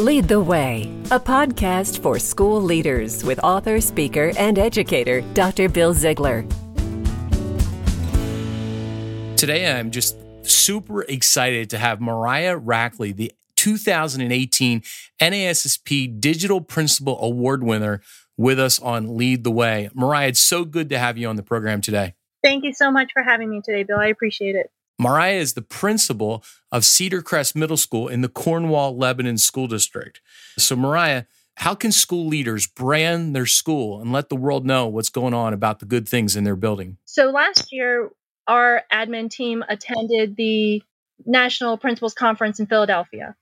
Lead the Way, a podcast for school leaders with author, speaker, and educator Dr. Bill Ziegler. Today, I'm just super excited to have Mariah Rackley, the 2018 NASSP Digital Principal Award winner, with us on Lead the Way. Mariah, it's so good to have you on the program today. Thank you so much for having me today, Bill. I appreciate it. Mariah is the principal of Cedar Crest Middle School in the Cornwall Lebanon School District. So, Mariah, how can school leaders brand their school and let the world know what's going on about the good things in their building? So, last year, our admin team attended the National Principals Conference in Philadelphia.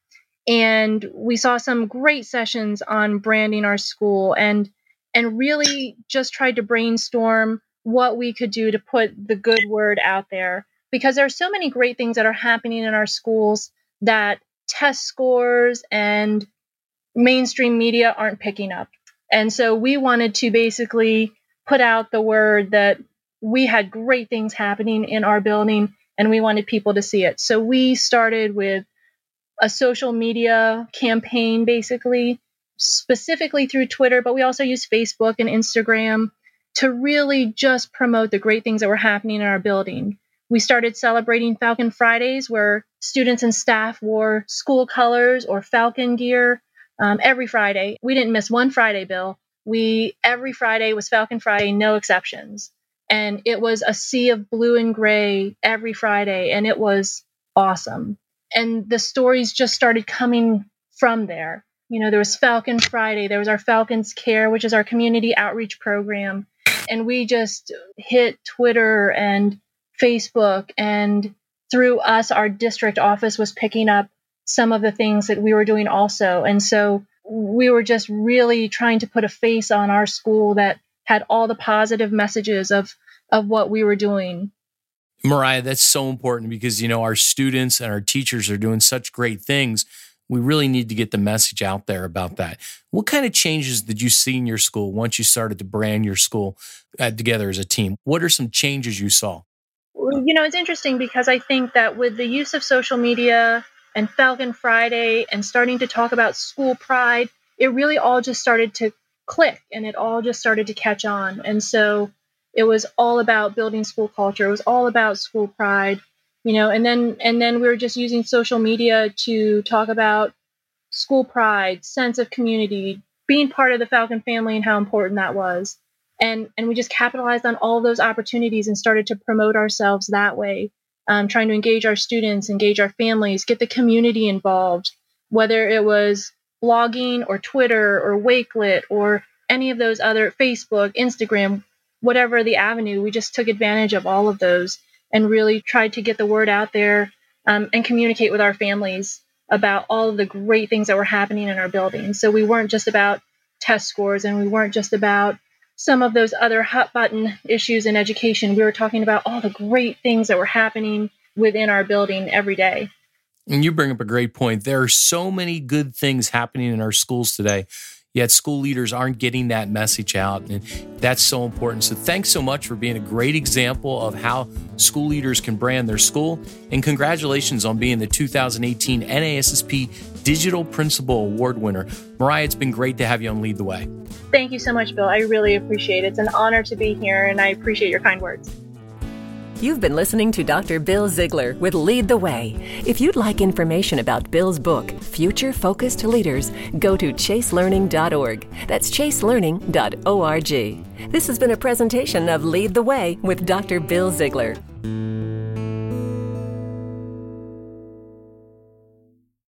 And we saw some great sessions on branding our school and and really just tried to brainstorm what we could do to put the good word out there because there are so many great things that are happening in our schools that test scores and mainstream media aren't picking up. And so we wanted to basically put out the word that we had great things happening in our building and we wanted people to see it. So we started with a social media campaign basically, specifically through Twitter, but we also use Facebook and Instagram to really just promote the great things that were happening in our building. We started celebrating Falcon Fridays where students and staff wore school colors or Falcon gear um, every Friday. We didn't miss one Friday, Bill. We every Friday was Falcon Friday, no exceptions. And it was a sea of blue and gray every Friday, and it was awesome. And the stories just started coming from there. You know, there was Falcon Friday, there was our Falcons Care, which is our community outreach program. And we just hit Twitter and Facebook and through us, our district office was picking up some of the things that we were doing also. And so we were just really trying to put a face on our school that had all the positive messages of of what we were doing. Mariah, that's so important because you know our students and our teachers are doing such great things. We really need to get the message out there about that. What kind of changes did you see in your school once you started to brand your school uh, together as a team? What are some changes you saw? You know, it's interesting because I think that with the use of social media and Falcon Friday and starting to talk about school pride, it really all just started to click and it all just started to catch on. And so it was all about building school culture. It was all about school pride, you know, and then and then we were just using social media to talk about school pride, sense of community, being part of the Falcon family and how important that was and and we just capitalized on all those opportunities and started to promote ourselves that way um, trying to engage our students engage our families get the community involved whether it was blogging or twitter or wakelet or any of those other facebook instagram whatever the avenue we just took advantage of all of those and really tried to get the word out there um, and communicate with our families about all of the great things that were happening in our building. So we weren't just about test scores and we weren't just about some of those other hot button issues in education. We were talking about all the great things that were happening within our building every day. And you bring up a great point. There are so many good things happening in our schools today, yet school leaders aren't getting that message out. And that's so important. So thanks so much for being a great example of how school leaders can brand their school. And congratulations on being the 2018 NASSP Digital Principal Award winner. Mariah, it's been great to have you on Lead the Way. Thank you so much, Bill. I really appreciate it. It's an honor to be here, and I appreciate your kind words. You've been listening to Dr. Bill Ziegler with Lead the Way. If you'd like information about Bill's book, Future Focused Leaders, go to chaselearning.org. That's chaselearning.org. This has been a presentation of Lead the Way with Dr. Bill Ziegler.